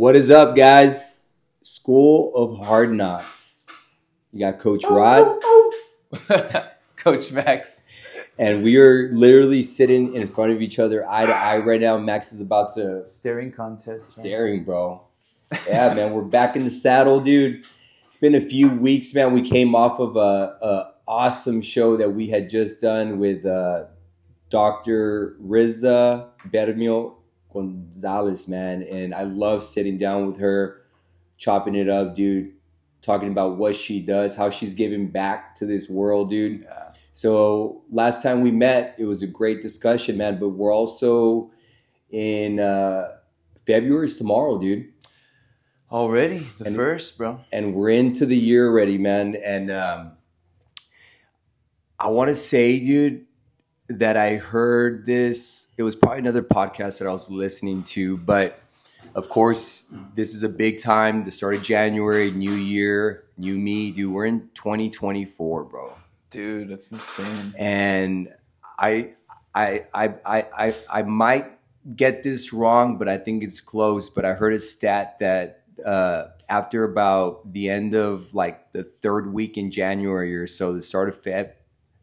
What is up, guys? School of Hard Knocks. You got Coach Rod, Coach Max. and we are literally sitting in front of each other, eye to eye, right now. Max is about to Staring contest. staring, bro. Yeah, man, we're back in the saddle, dude. It's been a few weeks, man. We came off of a, a awesome show that we had just done with uh, Dr. Riza Bermio Gonzalez, man, and I love sitting down with her, chopping it up, dude. Talking about what she does, how she's giving back to this world, dude. Yeah. So last time we met, it was a great discussion, man. But we're also in uh, February is tomorrow, dude Already the And- first, bro. and we're into the year already, man. And um, I want to say, dude, that I heard this. It was probably another podcast that I was listening to, but of course, this is a big time. The start of January, new year, new me, dude. We're in 2024, bro Dude, that's insane. and I, I, I, I, I, I might get this wrong, but I think it's close. But I heard a stat that uh, after about the end of like the third week in January or so, the start of Feb-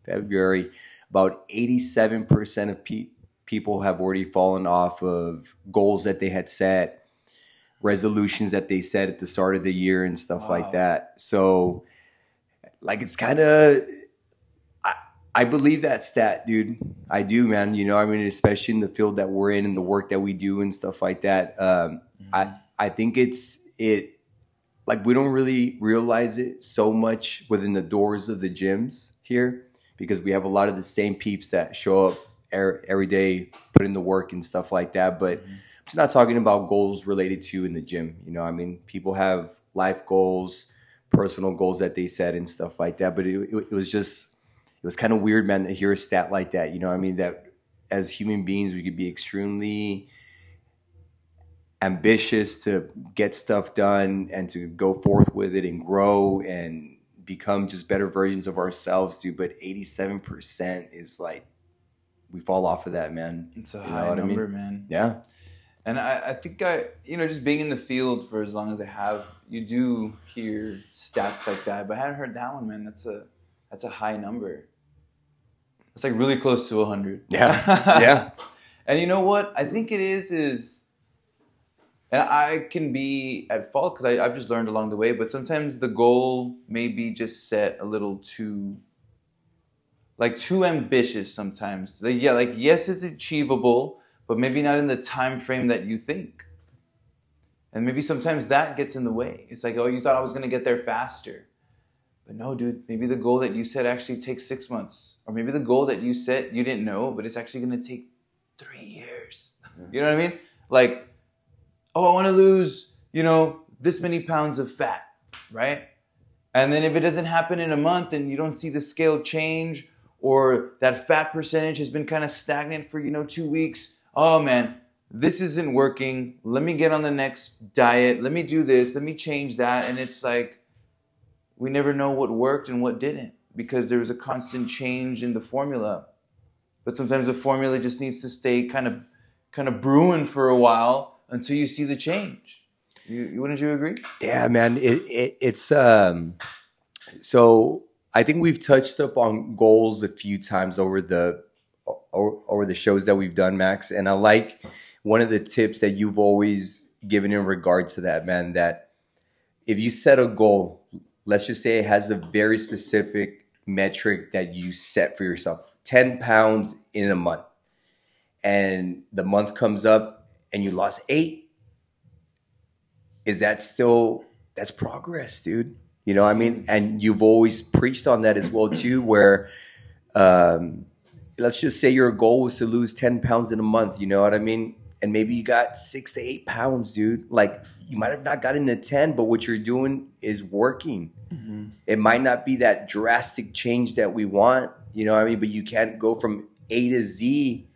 February, about eighty-seven percent of pe- people have already fallen off of goals that they had set, resolutions that they set at the start of the year, and stuff Wow. like that. So, like, it's kind of. I, I believe that stat, dude. I do, man. You know, I mean, especially in the field that we're in and the work that we do and stuff like that. Um, I I think it's it like we don't really realize it so much within the doors of the gyms here because we have a lot of the same peeps that show up er- every day, put in the work and stuff like that. But I'm just not talking about goals related to in the gym. You know, I mean, people have life goals, personal goals that they set and stuff like that. But it, it, it was just it was kind of weird, man, to hear a stat like that. You know, I mean, that as human beings, we could be extremely ambitious to get stuff done and to go forth with it and grow and become just better versions of ourselves, dude. But 87% is like, we fall off of that, man. It's a You high what I mean? number, man. Yeah. And I, I think I, you know, just being in the field for as long as I have, you do hear stats like that. But I hadn't heard that one, man. That's a, that's a high number. It's like really close to 100. Yeah. Yeah. And you know what? I think it is is, and I can be at fault because I've just learned along the way. But sometimes the goal may be just set a little too, like too ambitious. Sometimes, like, yeah, like yes, it's achievable, but maybe not in the time frame that you think. And maybe sometimes that gets in the way. It's like, oh, you thought I was gonna get there faster. But no, dude, maybe the goal that you set actually takes six months. Or maybe the goal that you set you didn't know, but it's actually gonna take three years. You know what I mean? Like, oh, I wanna lose, you know, this many pounds of fat, right? And then if it doesn't happen in a month and you don't see the scale change, or that fat percentage has been kind of stagnant for, you know, two weeks, oh man, this isn't working. Let me get on the next diet. Let me do this. Let me change that. And it's like, we never know what worked and what didn't because there was a constant change in the formula. But sometimes the formula just needs to stay kind of kind of brewing for a while until you see the change. You, wouldn't you agree? Yeah, man. It, it it's um so I think we've touched up on goals a few times over the o- over the shows that we've done, Max. And I like one of the tips that you've always given in regard to that, man, that if you set a goal, let's just say it has a very specific metric that you set for yourself 10 pounds in a month and the month comes up and you lost eight is that still that's progress dude. You know what i mean? And you've always preached on that as well too where um let's just say your goal was to lose 10 pounds in a month you know what i mean? And maybe you got six to eight pounds dude. Like you might have not gotten the 10 but what you're doing is working. It might not be that drastic change that we want you know what i mean? But you can't go from a to z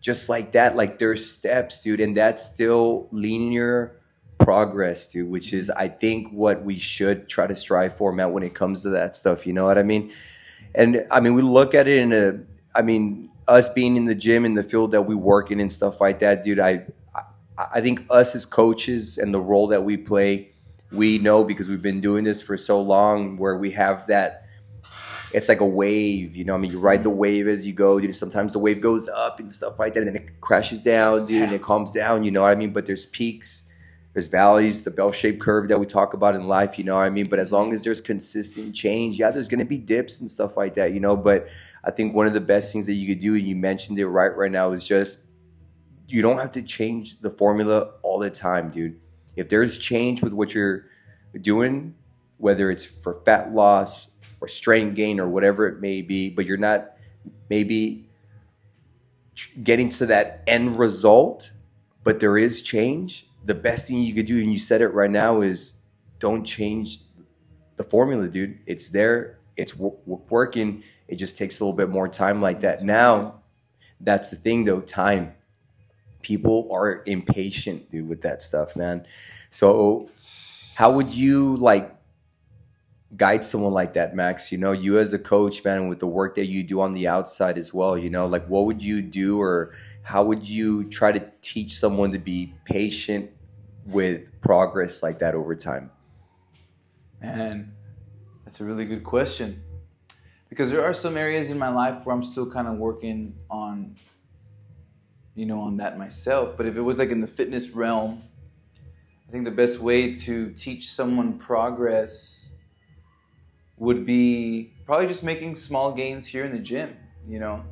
just like that like there's steps dude and that's still linear progress dude which is i think what we should try to strive for man when it comes to that stuff you know what i mean and i mean we look at it in a i mean us being in the gym in the field that we work in and stuff like that dude i I- I think us as coaches and the role that we play, we know because we've been doing this for so long, where we have that. It's like a wave, you know. I mean, you ride the wave as you go. Dude. Sometimes the wave goes up and stuff like that, and then it crashes down, dude, and it calms down. You know what I mean? But there's peaks, there's valleys, the bell-shaped curve that we talk about in life. You know what I mean? But as long as there's consistent change, yeah, there's to be dips and stuff like that. You know, but I think one of the best things that you could do, and you mentioned it right right now, is just you don't have to change the formula all the time, dude. If there's change with what you're doing, whether it's for fat loss or strength gain or whatever it may be, but you're not maybe getting to that end result, but there is change, the best thing you could do, and you said it right now, is don't change the formula, dude. It's there, it's w- working. It just takes a little bit more time like that. Now, that's the thing though, time. People are impatient, dude, with that stuff, man. So, how would you like guide someone like that, Max? You know, you as a coach, man, with the work that you do on the outside as well, you know, like what would you do or how would you try to teach someone to be patient with progress like that over time? Man, that's a really good question. Because there are some areas in my life where I'm still kind of working on, you know, on that myself. But if it was like in the fitness realm, I think the best way to teach someone progress would be probably just making small gains here in the gym, you know,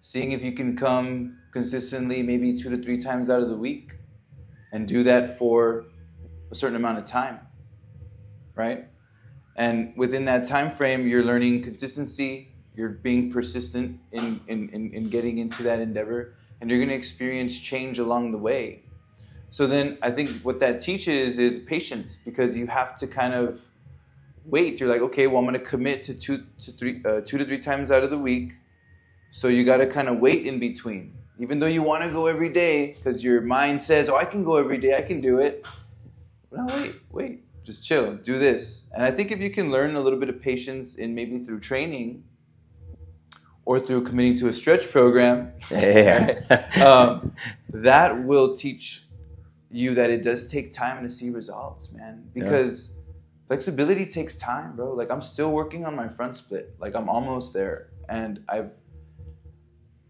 seeing if you can come consistently, maybe two to three times out of the week, and do that for a certain amount of time, right? And within that time frame, you're learning consistency, you're being persistent in, in, in, in getting into that endeavor, and you're going to experience change along the way. So then I think what that teaches is patience because you have to kind of wait. You're like, okay, well, I'm going to commit to two to three, uh, two to three times out of the week. So you got to kind of wait in between. Even though you want to go every day because your mind says, oh, I can go every day, I can do it. No, wait, wait just chill, do this. And I think if you can learn a little bit of patience in maybe through training or through committing to a stretch program, Yeah. um, that will teach you that it does take time to see results, man. Because flexibility takes time, bro. Like I'm still working on my front split. Like I'm almost there, and I've.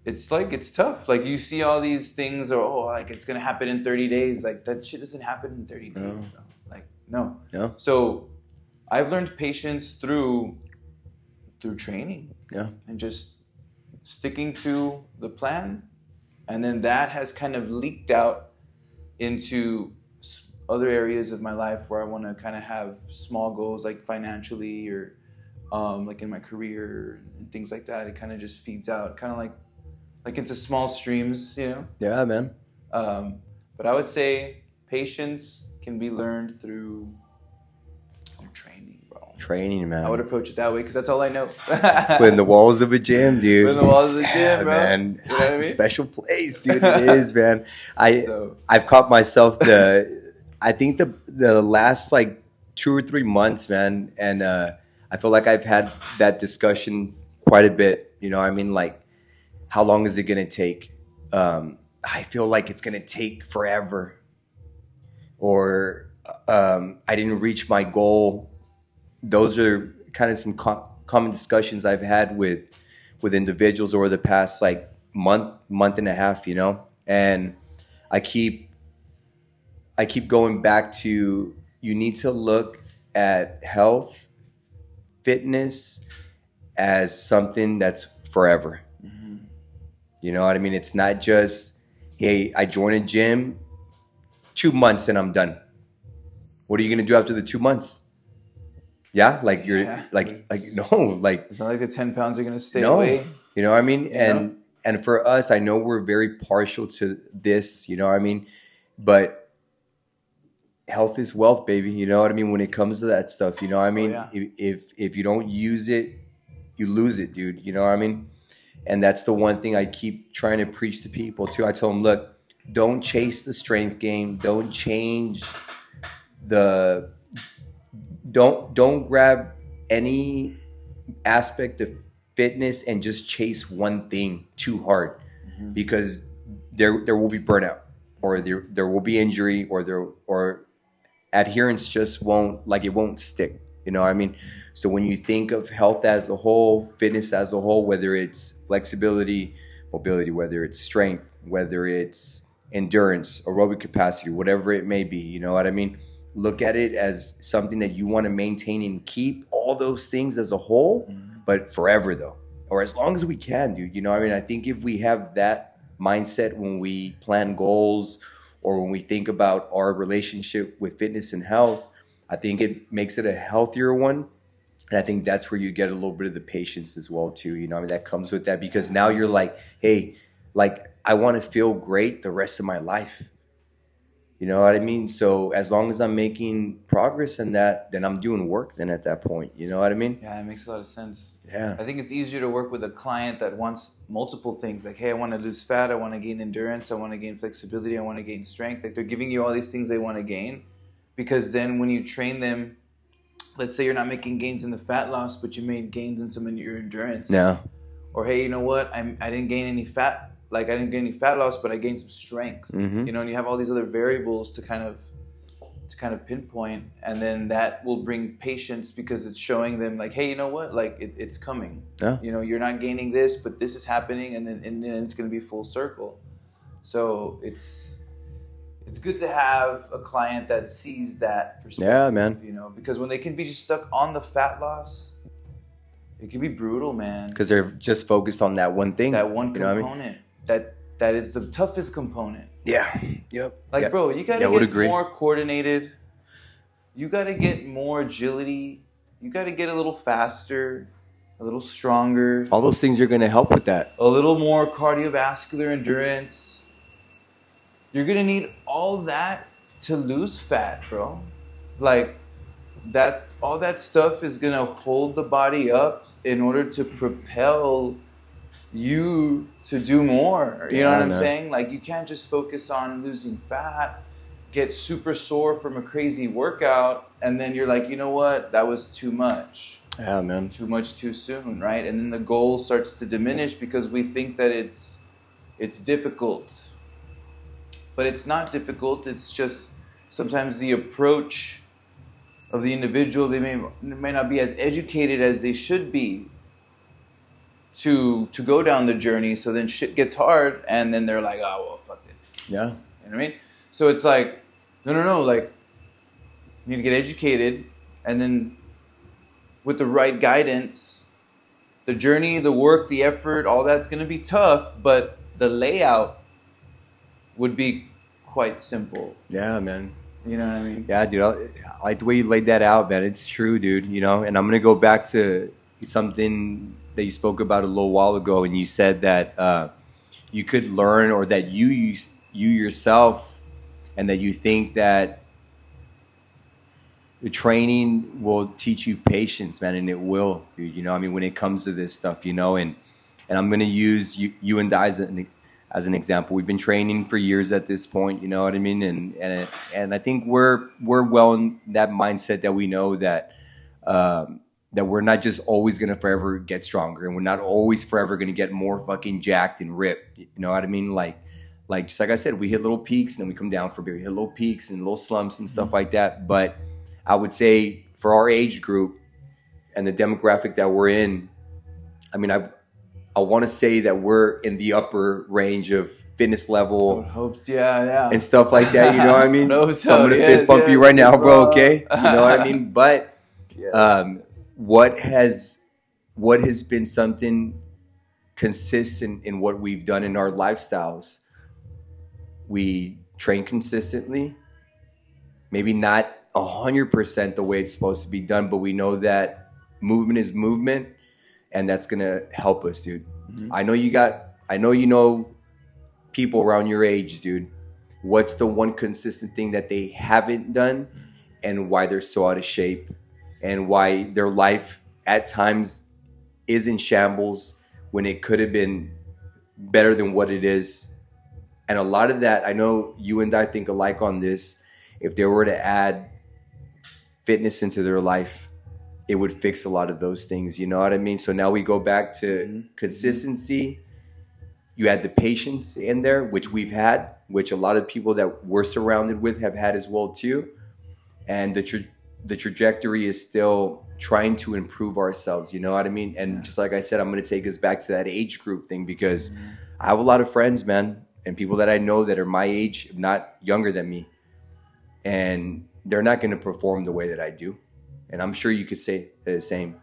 It's like it's tough. Like you see all these things, or oh, like it's gonna happen in 30 days. Like that shit doesn't happen in 30 days, No. bro. Like no. Yeah. So, I've learned patience through through training Yeah. and just sticking to the plan, and then that has kind of leaked out into other areas of my life where I want to kind of have small goals, like financially or um, like in my career and things like that. It kind of just feeds out, kind of like like into small streams, you know. Yeah, man. Um, but I would say patience can be learned through, through training, bro. Training, man. I would approach it that way because that's all I know. Within the walls of a gym, dude. Within the walls of the Yeah, gym, bro. man. You know what I it's a special place, dude. It is, man. I So, I've caught myself the I think the the last like two or three months, man, and uh, I feel like I've had that discussion quite a bit. You know, I mean, like, how long is it gonna take? Um, I feel like it's gonna take forever, or um, I didn't reach my goal. Those are kind of some co- common discussions I've had with with individuals over the past like month month and a half. You know, and I keep I keep going back to you need to look at health, fitness as something that's forever. Mm-hmm. You know what I mean? It's not just, hey, I join a gym, two months and I'm done. What are you gonna do after the two months? Yeah, like you're Yeah. like like no, like it's not like the 10 pounds are going to stay no, away. you know what I mean? You and know? and for us, I know we're very partial to this, you know what I mean? But health is wealth, baby. You know what I mean? When it comes to that stuff, you know what I oh, mean? yeah. if, if if you don't use it, you lose it, dude. You know what I mean? And that's the one thing I keep trying to preach to people too. I tell them, look, don't chase the strength game. Don't change the don't don't grab any aspect of fitness and just chase one thing too hard mm-hmm. because there there will be burnout. or there there will be injury or there or adherence just won't like it won't stick. You know what I mean? So when you think of health as a whole, fitness as a whole, whether it's flexibility, mobility, whether it's strength, whether it's endurance, aerobic capacity, whatever it may be, you know what I mean? Look at it as something that you want to maintain and keep all those things as a whole, mm-hmm. but forever though, or as long as we can, dude. You know, I mean, I think if we have that mindset when we plan goals or when we think about our relationship with fitness and health, I think it makes it a healthier one. And I think that's where you get a little bit of the patience as well, too. You know, I mean, that comes with that because now you're like, hey, like I want to feel great the rest of my life. You know what I mean? So as long as I'm making progress in that, then I'm doing work then at that point. You know what I mean? Yeah, it makes a lot of sense. Yeah. I think it's easier to work with a client that wants multiple things. Like, hey, I want to lose fat, I want to gain endurance, I want to gain flexibility, I want to gain strength. Like they're giving you all these things they want to gain. Because then when you train them, let's say you're not making gains in the fat loss, but you made gains in some of your endurance. Yeah. Or hey, you know what? I I didn't gain any fat like I didn't get any fat loss, but I gained some strength. Mm-hmm. You know, and you have all these other variables to kind of to kind of pinpoint, and then that will bring patience because it's showing them like, hey, you know what, like it, it's coming. Yeah. You know, you're not gaining this, but this is happening, and then and then it's going to be full circle. So it's it's good to have a client that sees that perspective. Yeah, man. You know, because when they can be just stuck on the fat loss, it can be brutal, man. Because they're just focused on that one thing. That one component. I mean? That that is the toughest component. Yeah. Yep. Like, yep. bro, you gotta yeah, get more coordinated. You gotta get more agility. You gotta get a little faster, a little stronger. All those things are gonna help with that. A little more cardiovascular endurance. You're gonna need all that to lose fat, bro. Like that all that stuff is gonna hold the body up in order to propel you to do more. You know what I'm saying? Like you can't just focus on losing fat, get super sore from a crazy workout, and then you're like, you know what? That was too much. Yeah, man. Too much too soon, right? And then the goal starts to diminish because we think that it's it's difficult. But it's not difficult. It's just sometimes the approach of the individual they may may not be as educated as they should be to to go down the journey. So then shit gets hard, and then they're like, oh well, fuck this. Yeah. You know what I mean? So it's like, no, no, no. Like, you need to get educated, and then with the right guidance, the journey, the work, the effort, all that's going to be tough, but the layout would be quite simple. Yeah, man. You know what I mean? Yeah, dude. I like the way you laid that out, man. It's true, dude. You know, and I'm gonna go back to something that you spoke about a little while ago, and you said that uh, you could learn, or that you you yourself, and that you think that the training will teach you patience, man, and it will, dude. You know, I mean, when it comes to this stuff, you know, and and I'm gonna use you, you and I as an as an example. We've been training for years at this point, you know what I mean, and and and I think we're we're well in that mindset that we know that. Um, that we're not just always gonna forever get stronger and we're not always forever gonna get more fucking jacked and ripped. You know what I mean? Like like just like I said, we hit little peaks and then we come down for a bit. We hit little peaks and little slumps and stuff like that. But I would say for our age group and the demographic that we're in, I mean I I want to say that we're in the upper range of fitness level. Hopes, yeah, yeah, and stuff like that. You know what I mean? so, so I'm gonna yeah, fist bump yeah, you right now, bro. Okay, you know what I mean? But um, what has what has been something consistent in what we've done in our lifestyles? We train consistently maybe not a 100% the way it's supposed to be done but we know that movement is movement and that's gonna help us dude. Mm-hmm. i know you got i know you know people around your age dude. What's the one consistent thing that they haven't done and why they're so out of shape and why their life at times is in shambles when it could have been better than what it is. And a lot of that, I know you and I think alike on this. If they were to add fitness into their life, it would fix a lot of those things. You know what I mean? So now we go back to mm-hmm. consistency. You add the patience in there, which we've had. which a lot of people that we're surrounded with have had as well too. And the tra- the trajectory is still trying to improve ourselves. You know what I mean? And just like I said, I'm going to take us back to that age group thing because mm-hmm. I have a lot of friends, man, and people that I know that are my age, if not younger than me, and they're not going to perform the way that I do. And I'm sure you could say the same.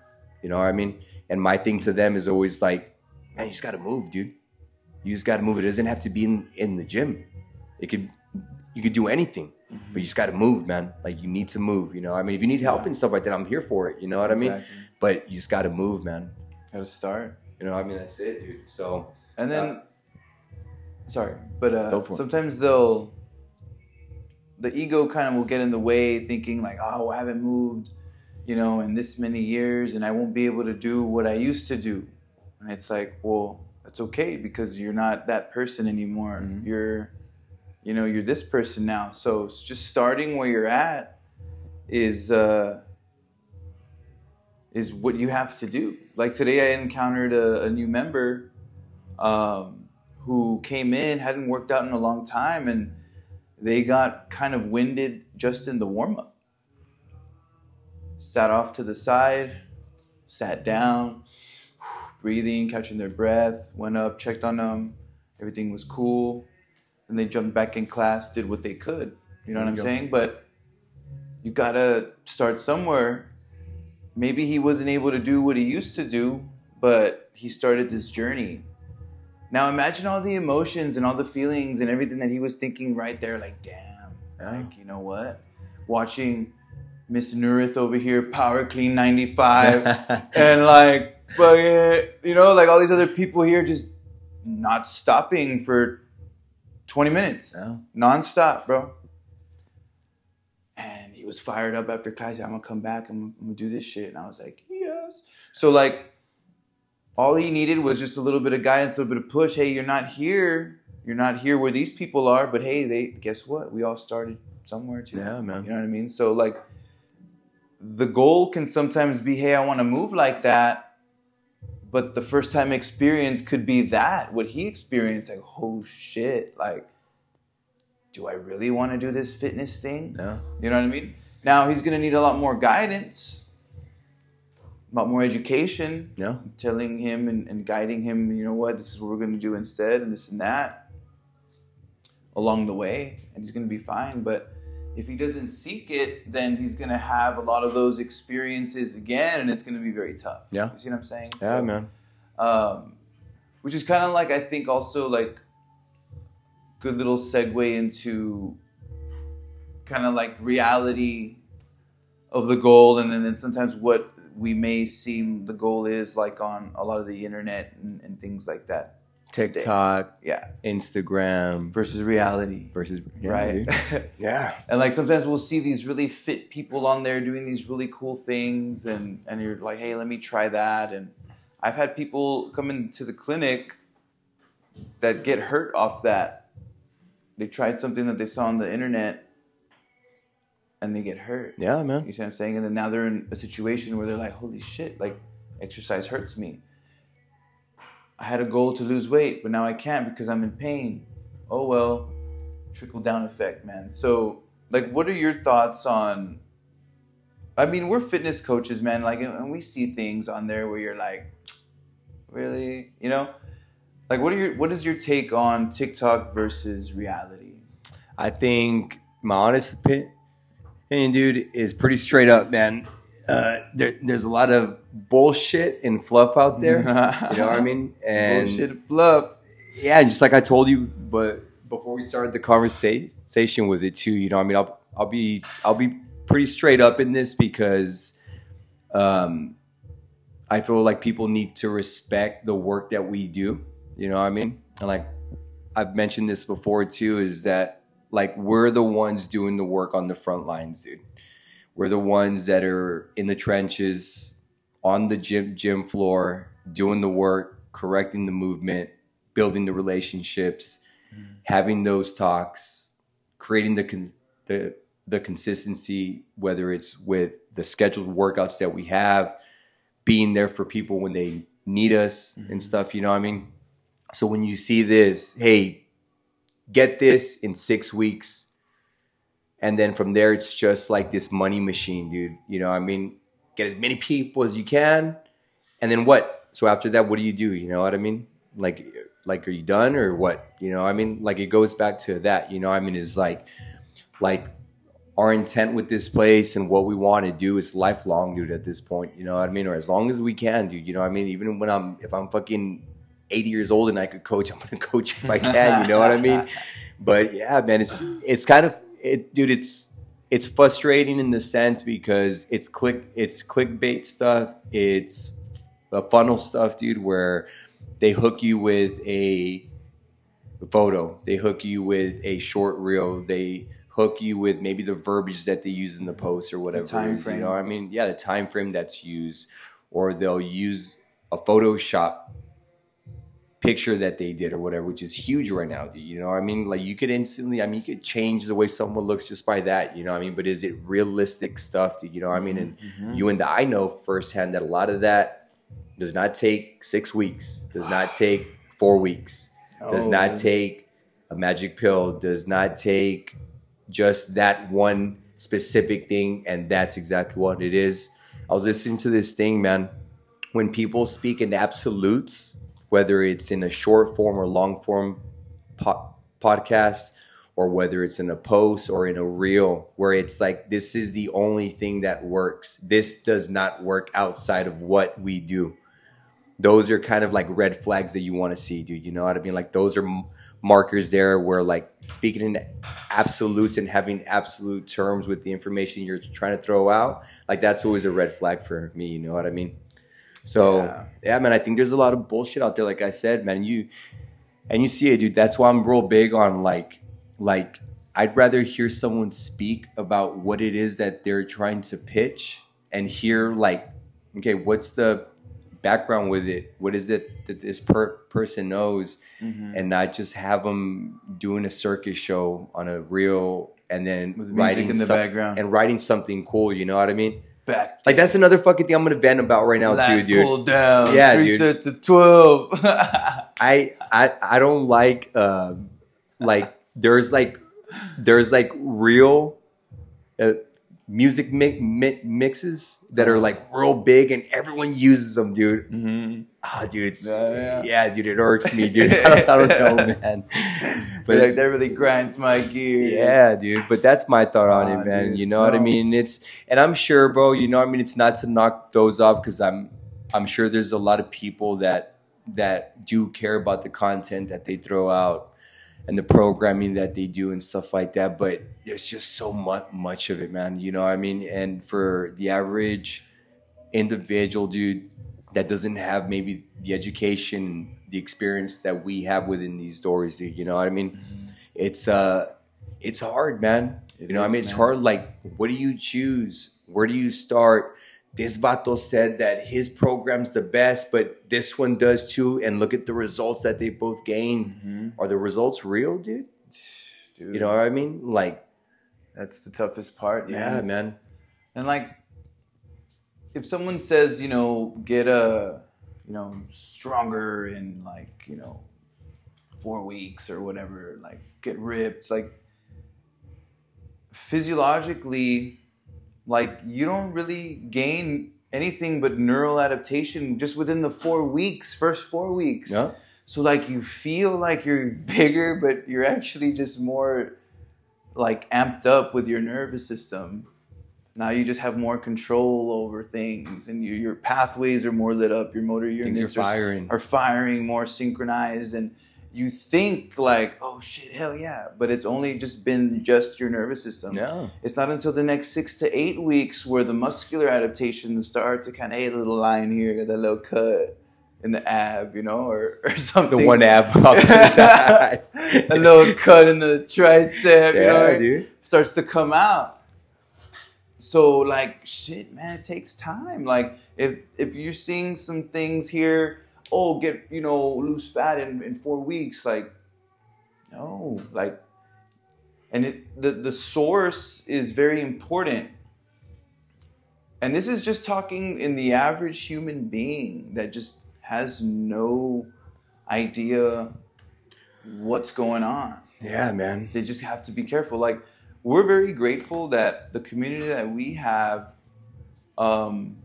You know what I mean? And my thing to them is always like, man, you just got to move, dude. You just got to move. It doesn't have to be in, in the gym. It could, you could do anything, but you just got to move, man. Like you need to move. You know, I mean, if you need help Yeah. and stuff like that, I'm here for it. You know what I mean? But you just got to move, man. Gotta start. You know, I mean, that's it, dude. So And then, sorry, but uh, sometimes they'll, the ego kind of will get in the way, thinking like, oh, I haven't moved, you know, in this many years, and I won't be able to do what I used to do. And it's like, well, that's okay because you're not that person anymore. Mhm. You're, you know, you're this person now. So just starting where you're at is uh, is what you have to do. Like today, I encountered a, a new member um, who came in, hadn't worked out in a long time, and they got kind of winded just in the warm up. Sat off to the side, sat down, breathing, catching their breath, went up, checked on them, everything was cool. And they jumped back in class, did what they could. You know what I'm saying? But you gotta start somewhere. Maybe he wasn't able to do what he used to do, but he started this journey. Now imagine all the emotions and all the feelings and everything that he was thinking right there, like, damn, like, you know what? Watching Mr. Nurith over here power clean 95 and like fucking, you know, like all these other people here just not stopping for 20 minutes. Yeah. Non-stop, bro. And he was fired up after class. I'm gonna come back. I'm, I'm gonna do this shit. And I was like, yes. So like, all he needed was just a little bit of guidance, a little bit of push. Hey, you're not here. You're not here where these people are. But hey, they guess what? We all started somewhere too. Yeah, man. You know what I mean? So like, the goal can sometimes be, hey, I want to move like that. But the first time experience could be that what he experienced, like, oh shit, like, do I really want to do this fitness thing? yeah. You know what I mean? Now he's gonna need a lot more guidance, a lot more education, Yeah. telling him and, and guiding him, you know what, this is what we're gonna do instead, and this and that along the way, and he's gonna be fine. But if he doesn't seek it, then he's gonna have a lot of those experiences again, and it's gonna be very tough. Yeah. You see what I'm saying? Yeah, So, man. um, which is kind of like I think also like good little segue into kind of like reality of the goal, and then, then sometimes what we may seem the goal is like on a lot of the internet and, and things like that. TikTok, Yeah, Instagram. Versus reality, versus yeah, right? Yeah. and like sometimes we'll see these really fit people on there doing these really cool things and and you're like hey let me try that. And i've had people come into the clinic that get hurt off that. They tried something that they saw on the internet and they get hurt. Yeah, man. you see what i'm saying? And then now they're in a situation where they're like holy shit like exercise hurts me. i had a goal to lose weight but now i can't because i'm in pain oh well trickle down effect, man. So, like, what are your thoughts on? I mean, we're fitness coaches, man. Like, and we see things on there where you're like, really, you know, like, what are your what is your take on TikTok versus reality? I think my honest opinion, dude, is pretty straight up, man. Uh, there, there's a lot of bullshit and fluff out there. you know what I mean? And Bullshit fluff. yeah, just like I told you, but before we started the conversation with it too, you know, I mean, I'll I'll be I'll be pretty straight up in this because um, I feel like people need to respect the work that we do. You know what I mean? And like I've mentioned this before too, is that like we're the ones doing the work on the front lines, dude. We're the ones that are in the trenches, on the gym gym floor, doing the work, correcting the movement, building the relationships, mm-hmm. having those talks, creating the con- the the consistency, whether it's with the scheduled workouts that we have, being there for people when they need us and mm-hmm. stuff. You know what I mean? So when you see this, hey, get this in six weeks. And then from there, it's just like this money machine, dude. You know, I mean, get as many people as you can. And then what? So after that, what do you do? You know what I mean? Like, like, are you done or what? You know, I mean, like it goes back to that, you know, I mean, is like, like our intent with this place and what we want to do is lifelong, dude, at this point, you know what I mean? Or as long as we can, dude, you know what I mean? Even when I'm, if I'm fucking 80 years old and I could coach, I'm going to coach if I can, you know what I mean? But yeah, man, it's, it's kind of, it, dude, it's, it's frustrating in the sense because it's click, it's clickbait stuff. It's the funnel stuff, dude, where they hook you with a photo, they hook you with a short reel, they, hook you with maybe the verbiage that they use in the post or whatever. The time frame. You know, I mean, yeah, the time frame that's used, or they'll use a Photoshop picture that they did or whatever, which is huge right now. Dude, you know, what I mean, like you could instantly, I mean, you could change the way someone looks just by that. You know, what I mean, but is it realistic stuff? Dude, you know, what I mean, and Mm-hmm. you and I know firsthand that a lot of that does not take six weeks, does not take four weeks, does not take a magic pill, does not take just that one specific thing, and that's exactly what it is. I was listening to this thing, man. When people speak in absolutes, whether it's in a short form or long form po- podcast, or whether it's in a post or in a reel, where it's like, this is the only thing that works. This does not work outside of what we do those are kind of like red flags that you want to see, dude. You know what I mean? Like those are markers there where like speaking in absolutes and having absolute terms with the information you're trying to throw out, like that's always a red flag for me. You know what I mean? So Yeah. yeah, man, I think there's a lot of bullshit out there. Like I said, man, you and you see it, dude. That's why I'm real big on like like I'd rather hear someone speak about what it is that they're trying to pitch and hear like, okay, what's the background with it? What is it that this per- person knows, Mm-hmm. and not just have them doing a circus show on a reel and then With music writing in the some- background. and writing something cool. You know what I mean? Back Like that's another fucking thing I'm gonna vent about right now too, dude. Pull down. Yeah, three dude. sets of twelve. I I I don't like uh, like there's like there's like real uh, music mi- mi- mixes that are like real big and everyone uses them, dude. mm-hmm. Ah, dude, it's Yeah, yeah, yeah. dude, it irks me, dude. I don't, I don't know, man. But like that really grinds my gears. yeah, dude. But that's my thought on Ah, it, man. dude, You know what I mean? It's and I'm sure, bro. You know, what I mean, it's not to knock those off because I'm I'm sure there's a lot of people that that do care about the content that they throw out and the programming that they do and stuff like that. But there's just so much much of it, man. You know what I mean? And for the average individual, dude, that doesn't have maybe the education, the experience that we have within these stories, dude. You know what I mean? It's uh, it's hard, man. It you know, what I mean, it's man. hard. Like, what do you choose? Where do you start? This vato said that his program's the best, but this one does too. And look at the results that they both gained. Mm-hmm. Are the results real, dude? Dude, You know what I mean? Like, that's the toughest part. yeah, man. man. And like, if someone says, you know, get a, you know, stronger in like, you know, four weeks or whatever, like get ripped, like physiologically, like you don't really gain anything but neural adaptation just within the four weeks, first four weeks. Yeah. So like you feel like you're bigger, but you're actually just more like amped up with your nervous system. Now you just have more control over things, and you, your pathways are more lit up. Your motor units Things are firing. are firing more synchronized, and you think like, "Oh shit, hell yeah!" But it's only just been just your nervous system. Yeah. It's not until the next six to eight weeks where the muscular adaptations start to kind of, hey, a little line here, that little cut in the ab, you know, or, or something. The one ab off the side. a little cut in the tricep, you know, Yeah, dude. starts to come out. So like shit, man, it takes time. Like if if you're seeing some things here, oh, get you know lose fat in, in four weeks, like no, like, and it the the source is very important. And this is just talking in the average human being that just has no idea what's going on. Yeah, man. They just have to be careful. Like we're very grateful that the community that we have, um,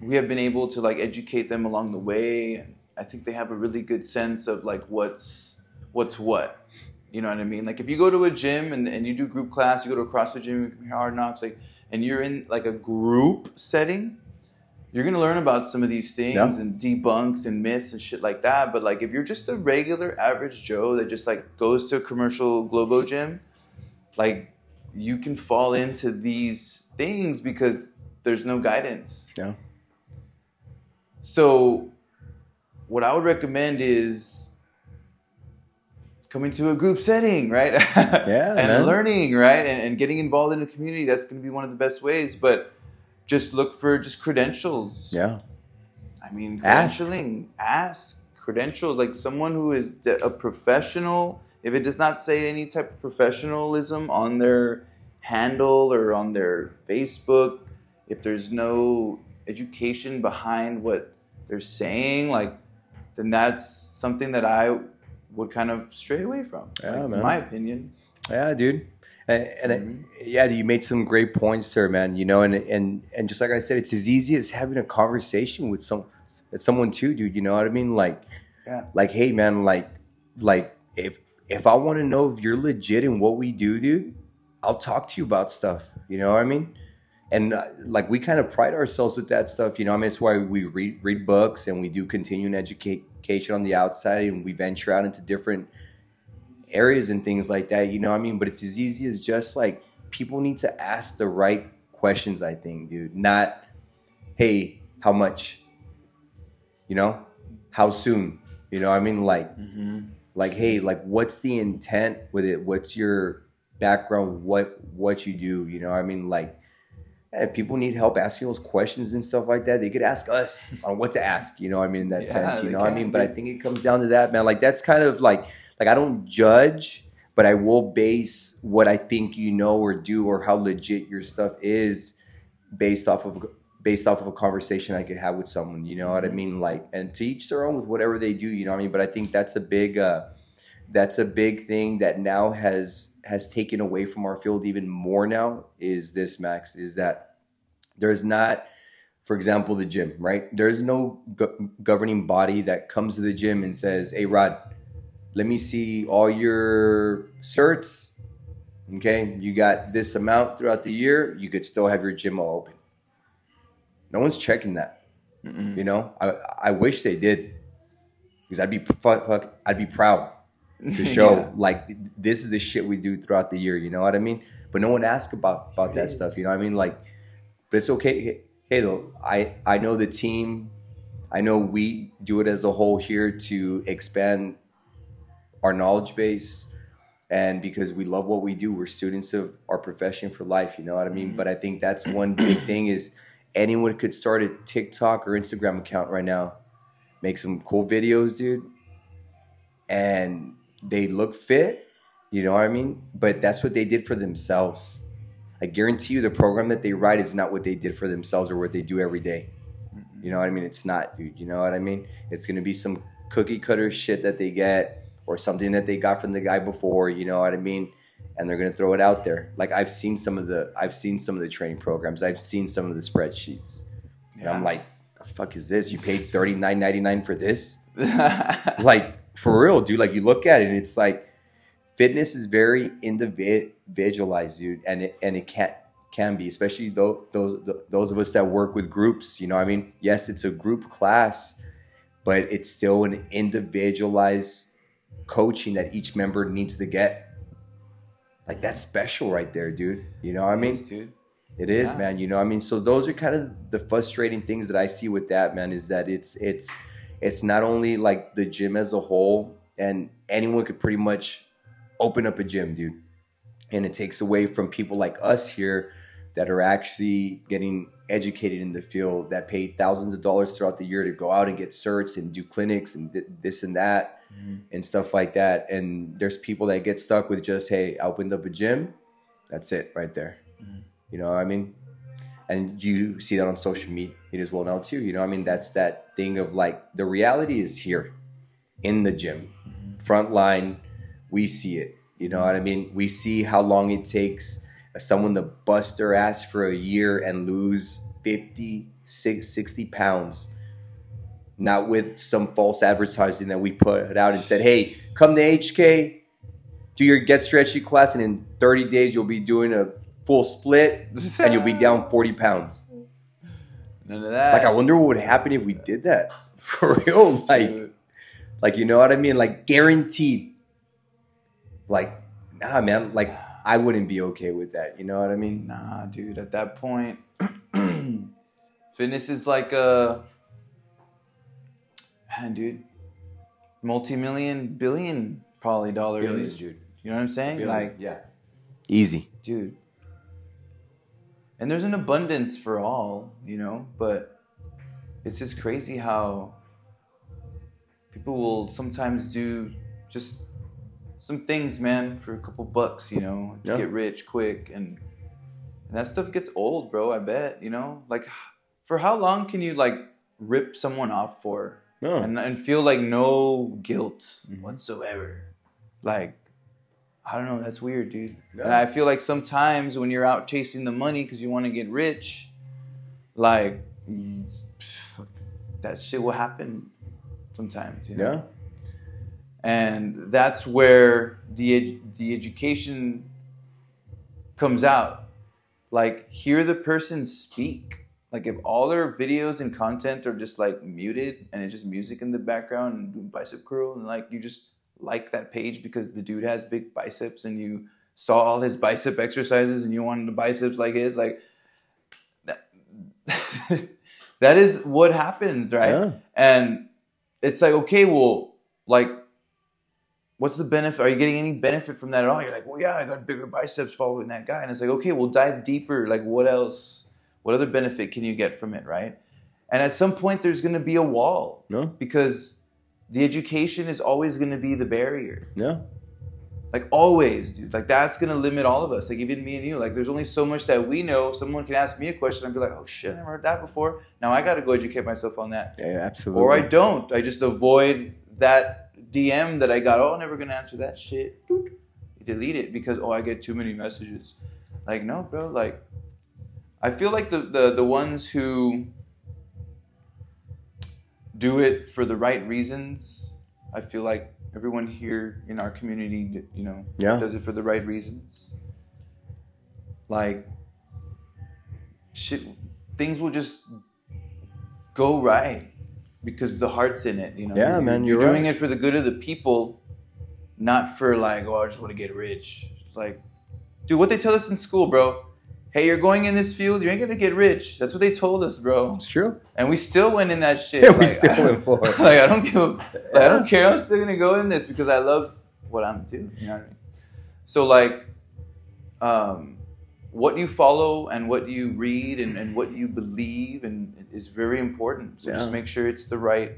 we have been able to like educate them along the way, and I think they have a really good sense of like what's what's what. You know what I mean? Like if you go to a gym and, and you do group class, you go to a CrossFit gym, you can hear hard knocks, like, and you're in like a group setting, you're gonna learn about some of these things Yeah. and debunks and myths and shit like that. But like if you're just a regular average Joe that just like goes to a commercial Globo gym, like you can fall into these things because there's no guidance. Yeah. So what I would recommend is coming to a group setting, right? Yeah, and man. learning, right? And, and getting involved in a community. That's going to be one of the best ways. But just look for just credentials. Yeah. I mean, Ask. credentialing, ask credentials like someone who is a professional. If it does not say any type of professionalism on their handle or on their Facebook, if there's no education behind what they're saying, like, then that's something that I would kind of stray away from. Yeah, like, man. In my opinion. Yeah, dude. And, and it- Mhm. yeah, you made some great points there, man. You know, and and and just like I said, it's as easy as having a conversation with some with someone too, dude. You know what I mean? Like, Yeah. like, hey, man, like, like if if I want to know if you're legit in what we do, dude, I'll talk to you about stuff. You know what I mean? And uh, like we kind of pride ourselves with that stuff. You know, I mean, it's why we read read books and we do continuing education on the outside, and we venture out into different areas and things like that, you know what I mean? But it's as easy as just like people need to ask the right questions, I think, dude. Not, hey, how much? You know? How soon? You know what I mean? Like Mm-hmm. like, hey, like what's the intent with it? What's your background? What what you do? You know I mean? Like if people need help asking those questions and stuff like that, they could ask us on what to ask, you know what I mean, in that Yeah, sense. You know what I mean? But I think it comes down to that, man. Like that's kind of like like I don't judge, but I will base what I think you know or do or how legit your stuff is based off of based off of a conversation I could have with someone. You know what I mean? Like, and to each their own with whatever they do. You know what I mean? But I think that's a big uh, that's a big thing that now has has taken away from our field even more. Now is this Max is that there's not. For example, the gym, right? There's no go- governing body that comes to the gym and says, "Hey, Rod, let me see all your certs. Okay, you got this amount throughout the year. You could still have your gym all open. No one's checking that. Mm-mm. You know, I I wish they did because I'd be fuck I'd be proud to show Yeah. like this is the shit we do throughout the year. You know what I mean? But no one asks about about that is. stuff. You know what I mean? Like, but it's okay. Hey, hey though, I I know the team. I know we do it as a whole here to expand our knowledge base and because we love what we do we're students of our profession for life you know what i mean mm-hmm. but i think that's one big thing is anyone could start a tiktok or instagram account right now make some cool videos dude and they look fit you know what i mean but that's what they did for themselves i guarantee you the program that they write is not what they did for themselves or what they do every day mm-hmm. you know what I mean? It's not, dude. You know what I mean? It's gonna be some cookie cutter shit that they get or something that they got from the guy before. You know what I mean? And they're gonna throw it out there. Like I've seen some of the, I've seen some of the training programs. I've seen some of the spreadsheets. And I'm like, the fuck is this? You paid thirty nine ninety nine for this? like for real, dude. Like you look at it, and it's like fitness is very individualized, dude, and it and it can't can be, especially those those those of us that work with groups. You know, what I mean, yes, it's a group class, but it's still an individualized coaching that each member needs to get. Like that's special right there, dude. You know what I mean? Dude. It is, Yeah. man. You know, I mean, so those are kind of the frustrating things that I see with that, man. Is that it's it's it's not only like the gym as a whole, and anyone could pretty much open up a gym, dude, and it takes away from people like us here that are actually getting educated in the field that pay thousands of dollars throughout the year to go out and get certs and do clinics and th- this and that mm-hmm. and stuff like that. And there's people that get stuck with just, hey, I opened up a gym. That's it right there. Mm-hmm. You know what I mean? And you see that on social media as well now too. You know I mean? That's that thing of like the reality is here in the gym. Front line, we see it. You know what I mean? We see how long it takes someone to bust their ass for a year and lose 50, 60 pounds. Not with some false advertising that we put out and said, hey, come to HK, do your Get Stretchy class, and in 30 days you'll be doing a full split and you'll be down 40 pounds. None of that. Like, I wonder what would happen if we did that. For real. Like, Dude. like, you know what I mean? Like, guaranteed. Like, nah, man. Like, I wouldn't be okay with that. You know what I mean? Nah, dude. At that point, fitness is like a man, dude. Multi-million, billion, probably dollars. Billions, dude. You know what I'm saying? Like, yeah. Easy. dude. And there's an abundance for all, you know, but it's just crazy how people will sometimes do just some things, man, for a couple bucks, you know, to Yeah. get rich quick and and that stuff gets old, bro, I bet, you know? Like for how long can you like rip someone off for No. and and feel like no guilt Mhm. whatsoever? Like I don't know, that's weird, dude. Yeah. And I feel like sometimes when you're out chasing the money because you want to get rich, like pff, that shit will happen sometimes, you know. Yeah. And that's where the ed- the education comes out. Like hear the person speak. Like if all their videos and content are just like muted and it's just music in the background and doing bicep curl and like you just like that page because the dude has big biceps and you saw all his bicep exercises and you wanted the biceps like his like that that is what happens right? Yeah. and it's like okay well like what's the benefit? Are you getting any benefit from that at all? You're like well yeah i got bigger biceps following that guy. And it's like okay well dive deeper. Like what else what other benefit can you get from it right? And at some point there's going to be a wall No. because the education is always going to be the barrier Yeah. like always dude like that's going to limit all of us like even me and you like there's only so much that we know someone can ask me a question and be like oh shit i never heard that before now i got to go educate myself on that Yeah, absolutely. or I don't. I just avoid that DM that I got. Oh, I'm never gonna answer that shit. Delete it because oh, I get too many messages. Like no, bro. Like I feel like the the the ones who do it for the right reasons. I feel like everyone here in our community, you know, Yeah. does it for the right reasons. Like shit, things will just go right because the heart's in it. You know. Yeah, man, you're doing right. it for the good of the people, not for like, oh, I just want to get rich. It's like, dude, what they tell us in school, bro. Hey, you're going in this field, you ain't gonna get rich. That's what they told us, bro. It's true. And we still went in that shit. Yeah, we Like, still I- went for it. Like I don't give, a, like, I don't care. I'm still gonna go in this because I love what I'm doing. You know what I mean? So like, um, what you follow and what you read and, and what you believe and is very important. So just make sure it's the right,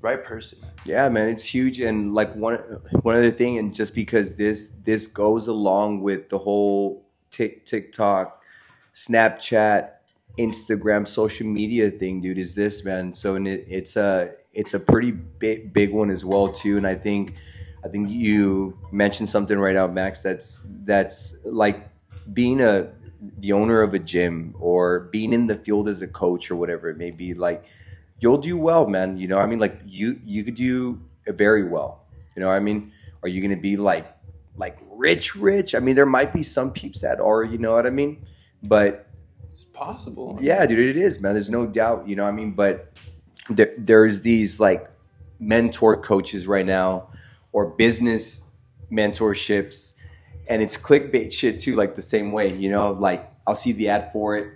right person. Yeah, man, it's huge. And like one one other thing, and just because this this goes along with the whole Tik TikTok, Snapchat, Instagram, social media thing, dude, is this man? So and it, it's a it's a pretty big big one as well too. And I think I think you mentioned something right now, Max. That's that's like being a the owner of a gym or being in the field as a coach or whatever it may be. Like you'll do well, man. You know, I mean, like you you could do very well. You know, I mean, are you gonna be like like rich, rich? I mean, there might be some peeps that are. You know what I mean? But It's possible. yeah, dude, it is, man. There's no doubt. You know what I mean? But there, there's these like mentor coaches right now or business mentorships and it's clickbait shit too like the same way you know like i'll see the ad for it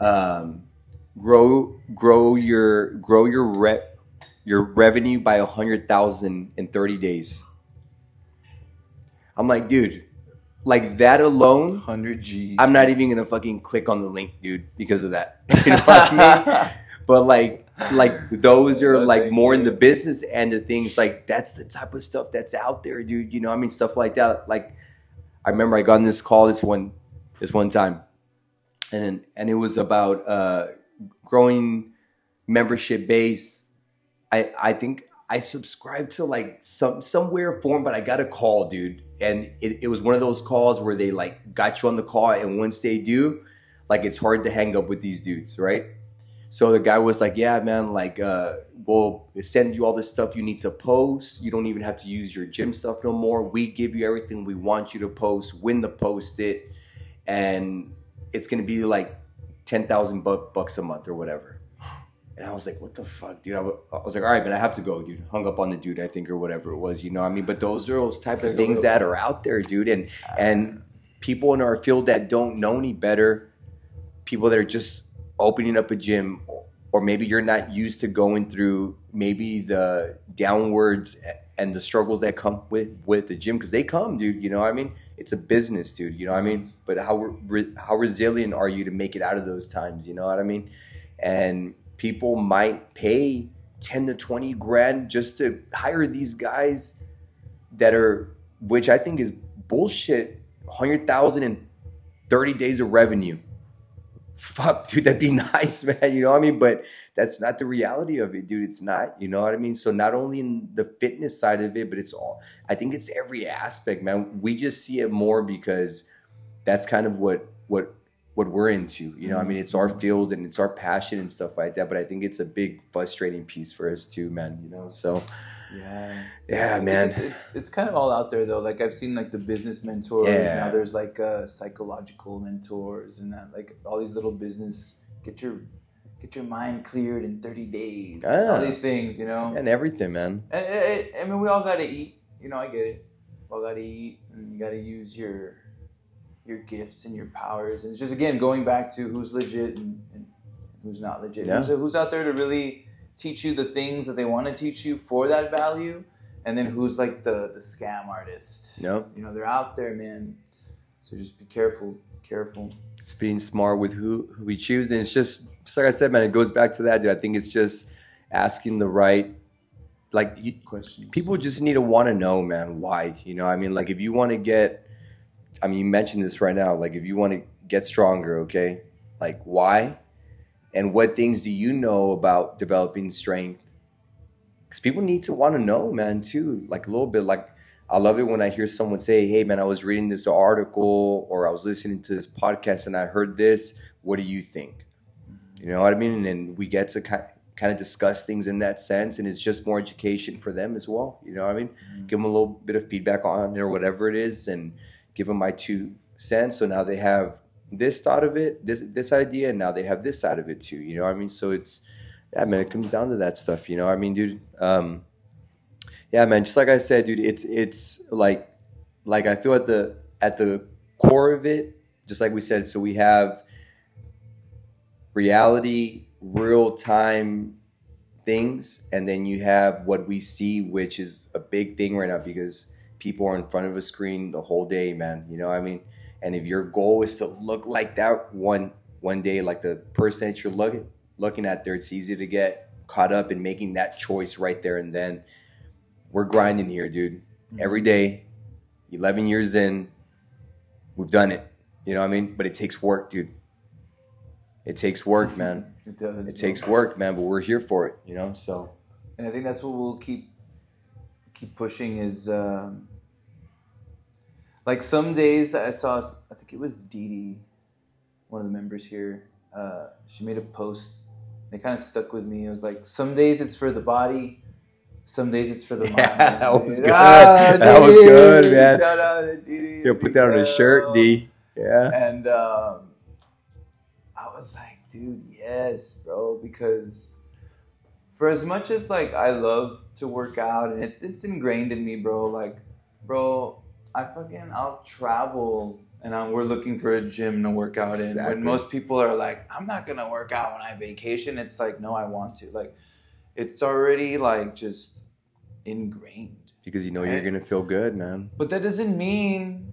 um, grow grow your grow your rep, your revenue by a hundred thousand in 30 days i'm like dude like that alone hundred G's. I'm not even gonna fucking click on the link, dude, because of that. You know what I mean? But like, like those are like more in the business end of things. Like that's the type of stuff that's out there, dude. You know, I mean, stuff like that. Like, I remember I got on this call this one, this one time, and and it was about uh, growing membership base. I I think I subscribed to like some somewhere form, but I got a call, dude, and it, it was one of those calls where they like got you on the call, and once they do, like it's hard to hang up with these dudes, right? So the guy was like, "Yeah, man, like uh, we'll send you all this stuff you need to post. You don't even have to use your gym stuff no more. We give you everything we want you to post, when to post it, and it's gonna be like ten thousand bucks a month or whatever." And I was like, what the fuck, dude? I was like, all right, man, I have to go, dude. Hung up on the dude, I think, or whatever it was, you know what I mean? But those are those type of things that are out there, dude. And and people in our field that don't know any better, people that are just opening up a gym, or maybe you're not used to going through maybe the downwards and the struggles that come with with the gym because they come, dude. You know what I mean? It's a business, dude. You know what I mean? But how re- how resilient are you to make it out of those times? You know what I mean? And people might pay 10 to 20 grand just to hire these guys that are which i think is bullshit 100000 in 30 days of revenue. Fuck dude that'd be nice man you know what i mean? But that's not the reality of it dude it's not you know what i mean? So not only in the fitness side of it but it's all i think it's every aspect man. We just see it more because that's kind of what what what we're into. You know, I mean, it's our mm-hmm. field and it's our passion and stuff like that. But I think it's a big frustrating piece for us too, man. You know, so yeah, yeah, man. It's, it's, it's kind of all out there though. Like I've seen like the business mentors. Yeah. Now there's like uh, psychological mentors and that like all these little business get your get your mind cleared in 30 days. Ah. All these things, you know, and everything, man. And it, it, I mean, we all gotta eat. You know, I get it. We all gotta eat, and you gotta use your your gifts and your powers. And it's just again going back to who's legit and, and who's not legit. Yeah. Who's, who's out there to really teach you the things that they want to teach you for that value, and then who's like the the scam artist. Yep. You know, they're out there, man. So just be careful, careful. It's being smart with who who we choose, and it's just just like I said, man. It goes back to that, dude. I think it's just asking the right like you, questions. People just need to want to know, man, why. You know, I mean, like if you want to get I mean, you mentioned this right now. Like, if you want to get stronger, okay, like why, and what things do you know about developing strength? Because people need to want to know, man, too. Like a little bit. Like, I love it when I hear someone say, "Hey, man, I was reading this article or I was listening to this podcast and I heard this. What do you think?" You know what I mean? And we get to kind kind of discuss things in that sense and it's just more education for them as well you know what i mean mm-hmm. give them a little bit of feedback on it or whatever it is and give them my two cents. So now they have this thought of it, this this idea, and now they have this side of it too. You know I mean? So it's yeah, man. It comes down to that stuff. You know, I mean, dude. Um, yeah, man. Just like I said, dude. It's it's like like I feel at the at the core of it, just like we said. So we have reality, real time things, and then you have what we see, which is a big thing right now because people are in front of a screen the whole day, man. You know what I mean? And if your goal is to look like that one one day, like the person that you're looking looking at there, it's easy to get caught up in making that choice right there and then. We're grinding here, dude. Mm-hmm. Every day, 11 years in, we've done it. You know what I mean? But it takes work, dude. It takes work, man. it does. It takes work, man, but we're here for it, you know? So and I think that's what we'll keep keep pushing is um, like some days I saw I think it was Dee Dee, one of the members here. Uh, she made a post. It kind of stuck with me. It was like some days it's for the body, some days it's for the mind. Yeah, that was good. Ah, that was good, man. Shout out to Dee Dee. Yeah, put that on a shirt, D. Yeah. And um, I was like, dude, yes, bro, because for as much as like I love to work out and it's it's ingrained in me, bro. Like, bro, I fucking I'll travel and I'm, we're looking for a gym to work out exactly. in. When most people are like, I'm not gonna work out when I vacation. It's like, no, I want to. Like, it's already like just ingrained. Because you know right? you're gonna feel good, man. But that doesn't mean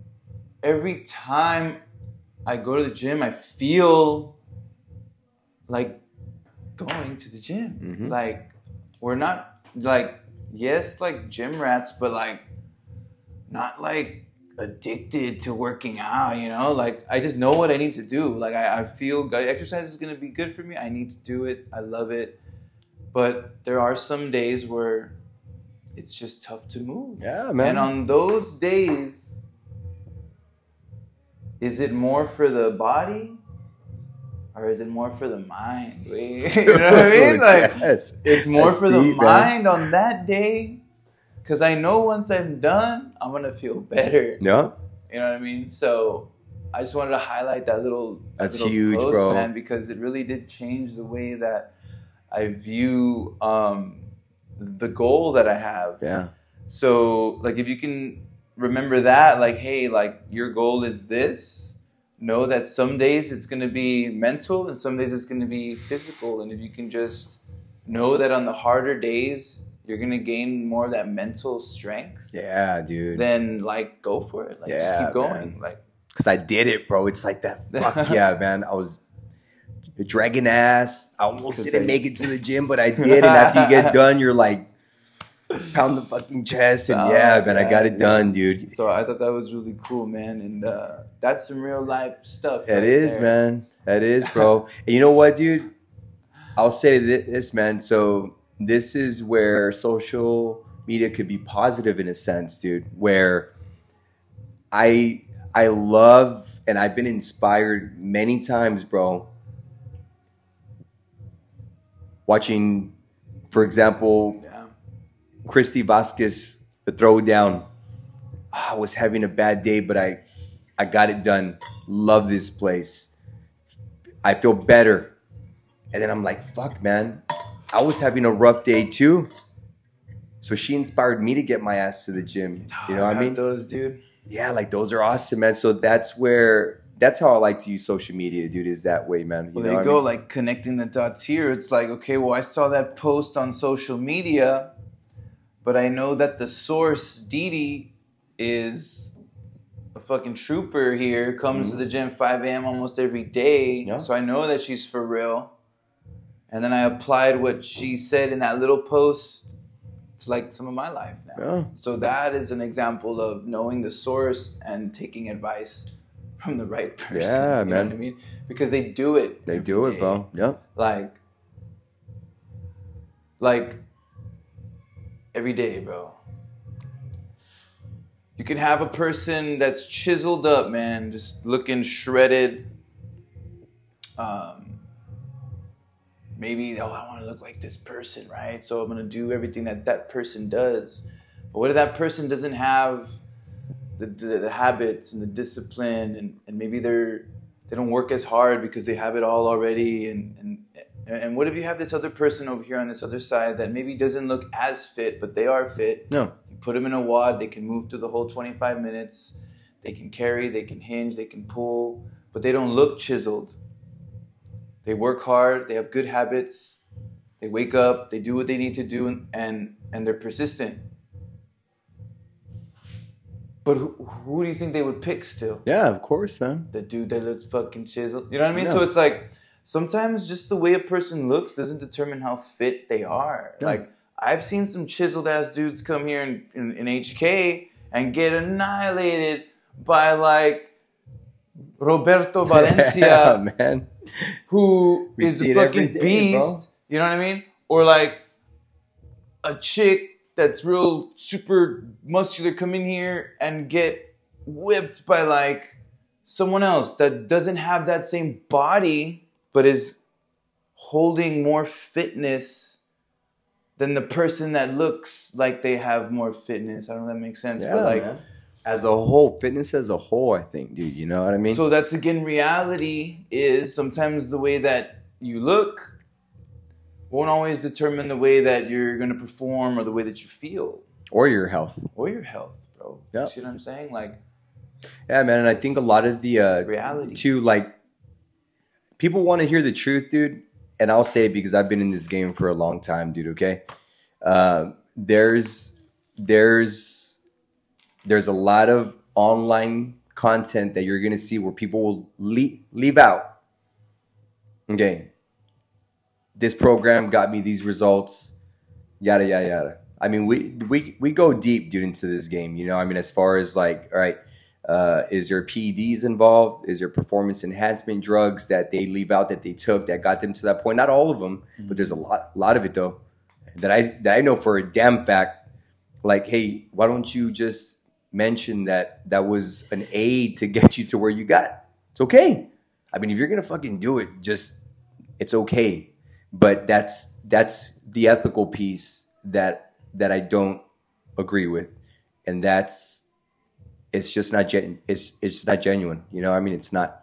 every time I go to the gym, I feel like going to the gym. Mm-hmm. Like we're not like yes, like gym rats, but like not like addicted to working out. You know, like I just know what I need to do. Like I, I feel exercise is gonna be good for me. I need to do it. I love it. But there are some days where it's just tough to move. Yeah, man. And on those days, is it more for the body or is it more for the mind? You know what I mean? Like yes. it's more That's for the deep, man. mind on that day. Cause I know once I'm done, I'm gonna feel better. Yeah. You know what I mean? So I just wanted to highlight that little. That's little huge, post, bro. man, because it really did change the way that I view um, the goal that I have. yeah, So like if you can remember that, like, hey, like your goal is this, know that some days it's gonna be mental and some days it's gonna be physical. And if you can just know that on the harder days you're gonna gain more of that mental strength, yeah, dude. then like go for it. Like just Yeah, keep going. man. Like Because I did it, bro. It's like that. Fuck yeah, man. I was dragging ass. I almost didn't make it to the gym, but I did. And after you get done, you're like, pound the fucking chest. And Oh, yeah, man, I got yeah, it done, dude. so I thought that was really cool, man. And uh, that's some real life stuff. It right is, there. man. That is, bro. and you know what, dude? I'll say thi- this, man. So this is where social media could be positive in a sense, dude. Where I I love and I've been inspired many times, bro. Watching, for example, Yeah. Christy Vasquez, the throwdown. Ah, I was having a bad day, but I, I got it done. Love this place. I feel better. And then I'm like, fuck, man. I was having a rough day too. So she inspired me to get my ass to the gym. You know what I mean? Those, dude. Yeah, like those are awesome, man. So that's where that's how I like to use social media, dude. Is that way, man? Well, know there you what I go, mean? like connecting the dots here. It's like, okay, well, I saw that post on social media, but I know that the source, Didi, is a fucking trooper here, comes to the gym 5 a.m. almost every day. Mm-hmm. Yeah. So I know that she's for real. And then I applied what she said in that little post to like some of my life now. Yeah. So that is an example of knowing the source and taking advice from the right person. Yeah, you know man. what I mean? Because they do it. They do it, day. bro. Yeah. Like, like every day, bro. You can have a person that's chiseled up, man, just looking shredded. Um, maybe oh, I want to look like this person, right? So I'm gonna do everything that that person does. But what if that person doesn't have the, the, the habits and the discipline, and, and maybe they're they don't work as hard because they have it all already, and and and what if you have this other person over here on this other side that maybe doesn't look as fit, but they are fit? No. You put them in a WOD, they can move through the whole 25 minutes. They can carry, they can hinge, they can pull, but they don't look chiseled. They work hard, they have good habits. They wake up, they do what they need to do and and, and they're persistent. But who, who do you think they would pick still? Yeah, of course, man. The dude that looks fucking chiseled. You know what I mean? Yeah. So it's like sometimes just the way a person looks doesn't determine how fit they are. Yeah. Like I've seen some chiseled ass dudes come here in, in, in HK and get annihilated by like Roberto Valencia, yeah, man. who We is a fucking day, beast. bro. You know what I mean? Or like a chick that's real super muscular come in here and get whipped by like someone else that doesn't have that same body but is holding more fitness than the person that looks like they have more fitness. I don't know if that makes sense. Yeah, but like man. As a whole, fitness as a whole, I think, dude. You know what I mean? so that's again reality is sometimes the way that you look won't always determine the way that you're going to perform or the way that you feel or your health. or your health, bro. Yeah. You see what I'm saying? Like Yeah, man. And I think a lot of the uh, Reality. too, like people want to hear the truth, dude. And I'll say it because I've been in this game for a long time, dude. Okay, uh, there's there's there's a lot of online content that you're gonna see where people will leave, leave out. Okay, this program got me these results, yada yada yada. I mean, we we we go deep, dude, into this game. You know, I mean, as far as like, all right, uh, is there PEDs involved? Is there performance enhancement drugs that they leave out that they took that got them to that point? Not all of them, but there's a lot, lot of it though that I that I know for a damn fact. Like, hey, why don't you just mention that that was an aid to get you to where you got. It's okay. I mean, if you're gonna fucking do it, just it's okay. But that's that's the ethical piece that that I don't agree with, and that's it's just not gen- it's it's not genuine. You know, I mean, it's not.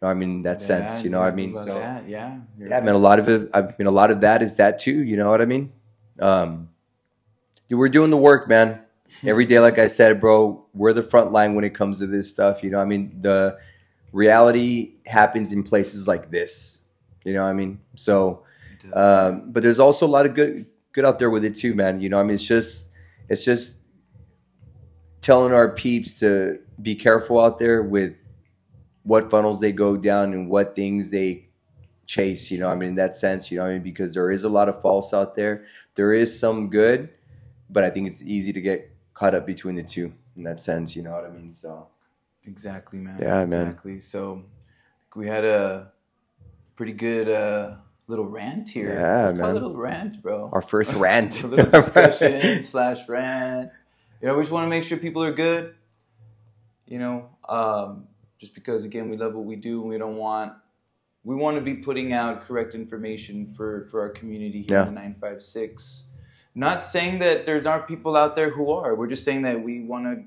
You know, I mean, in that sense, you know, what I mean, so that. yeah, yeah, right. man. A lot of it. I mean, a lot of that is that too. You know what I mean? Um, dude, we're doing the work, man. Every day, like I said, bro, we're the front line when it comes to this stuff. You know, I mean, the reality happens in places like this. You know, what I mean, so. Um, but there's also a lot of good good out there with it too, man. You know, I mean, it's just it's just telling our peeps to be careful out there with what funnels they go down and what things they chase. You know, I mean, in that sense, you know, I mean, because there is a lot of false out there. There is some good, but I think it's easy to get caught up between the two in that sense. You know what I mean? So Exactly, man. Yeah, man. Exactly. So we had a pretty good uh, little rant here. Yeah, man. A little rant, bro. our first rant. a little discussion slash rant. You know, we just want to make sure people are good. You know, um, just because again we love what we do and we don't want we want to be putting out correct information for for our community here Yeah. in 956. Not saying that there aren't people out there who are. We're just saying that we want to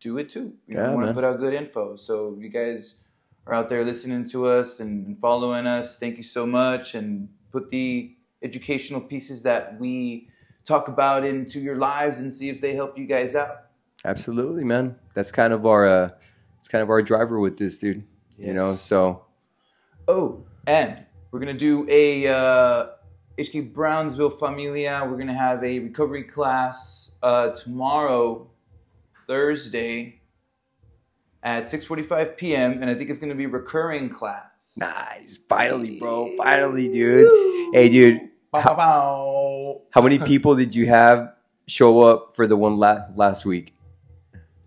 do it too. Know, Yeah, we want to put out good info. So if you guys are out there listening to us and following us, thank you so much. And put the educational pieces that we talk about into your lives and see if they help you guys out. Absolutely, man. That's kind of our uh, it's kind of our driver with this, dude. You know, so Oh, and we're gonna do a uh, HK Brownsville Familia. We're gonna have a recovery class uh, tomorrow, Thursday, at 6:45 p.m. And I think it's gonna be a recurring class. nice. Finally, bro. Finally, dude. Hey, dude. Bow, bow, bow. How many people did you have show up for the one last last week?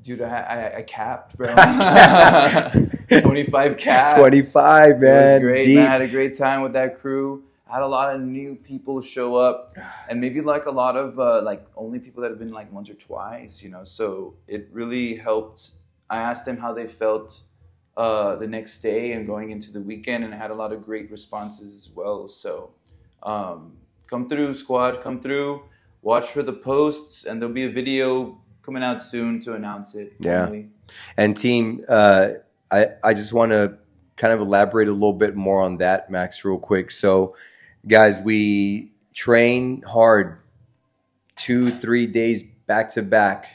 Dude, I, I, I capped, bro. 25 caps. Twenty five, man. It was great, man. I had a great time with that crew. I had a lot of new people show up, and maybe like a lot of uh, like only people that have been like once or twice, you know. So it really helped. I asked them how they felt uh, the next day and going into the weekend, and I had a lot of great responses as well. So um, come through, squad. Come through. Watch for the posts, and there'll be a video coming out soon to announce it. Yeah. And team, uh, I I just want to kind of elaborate a little bit more on that, Max, real quick. So, guys, we train hard, two three days back to back.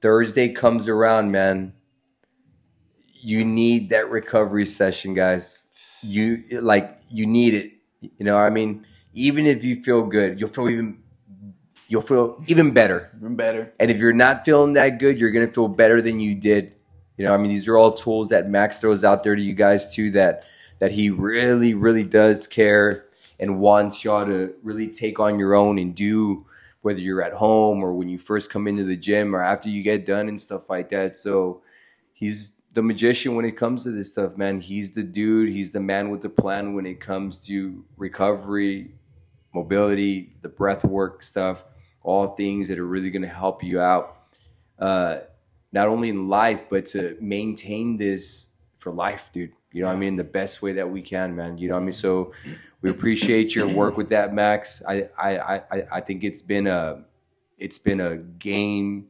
Thursday comes around, man. You need that recovery session, guys. You like you need it. You know, what I mean, even if you feel good, you'll feel even you'll feel even better. Even better. And if you're not feeling that good, you're gonna feel better than you did. You know, I mean, these are all tools that Max throws out there to you guys too. That that he really, really does care and wants y'all to really take on your own and do, whether you're at home or when you first come into the gym or after you get done and stuff like that. So he's the magician when it comes to this stuff, man. He's the dude. He's the man with the plan when it comes to recovery, mobility, the breath work stuff, all things that are really going to help you out, uh, not only in life, but to maintain this for life, dude. You know what I mean? The best way that we can, man. You know what I mean? So we appreciate your work with that, Max. I, I, I, I think it's been a, it's been a game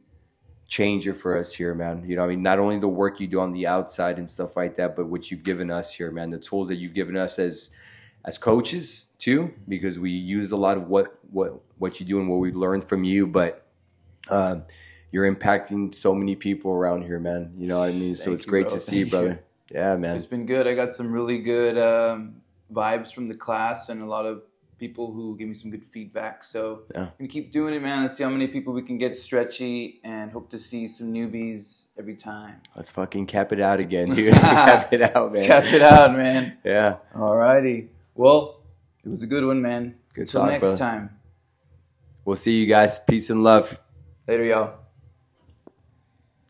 changer for us here, man. You know, what I mean, not only the work you do on the outside and stuff like that, but what you've given us here, man. The tools that you've given us as as coaches too, because we use a lot of what what what you do and what we learned from you. But um, you're impacting so many people around here, man. You know what I mean? so Thank it's you, great bro. to see, Thank brother. you. Yeah, man. It's been good. I got some really good um, vibes from the class and a lot of people who gave me some good feedback. So Yeah. I'm gonna keep doing it, man. Let's see how many people we can get stretchy and hope to see some newbies every time. Let's fucking cap it out again, dude. cap it out, Let's man. cap it out, man. Yeah. Alrighty. Well, it was a good one, man. Good Until talk, next brother. time. We'll see you guys. Peace and love. Later, y'all.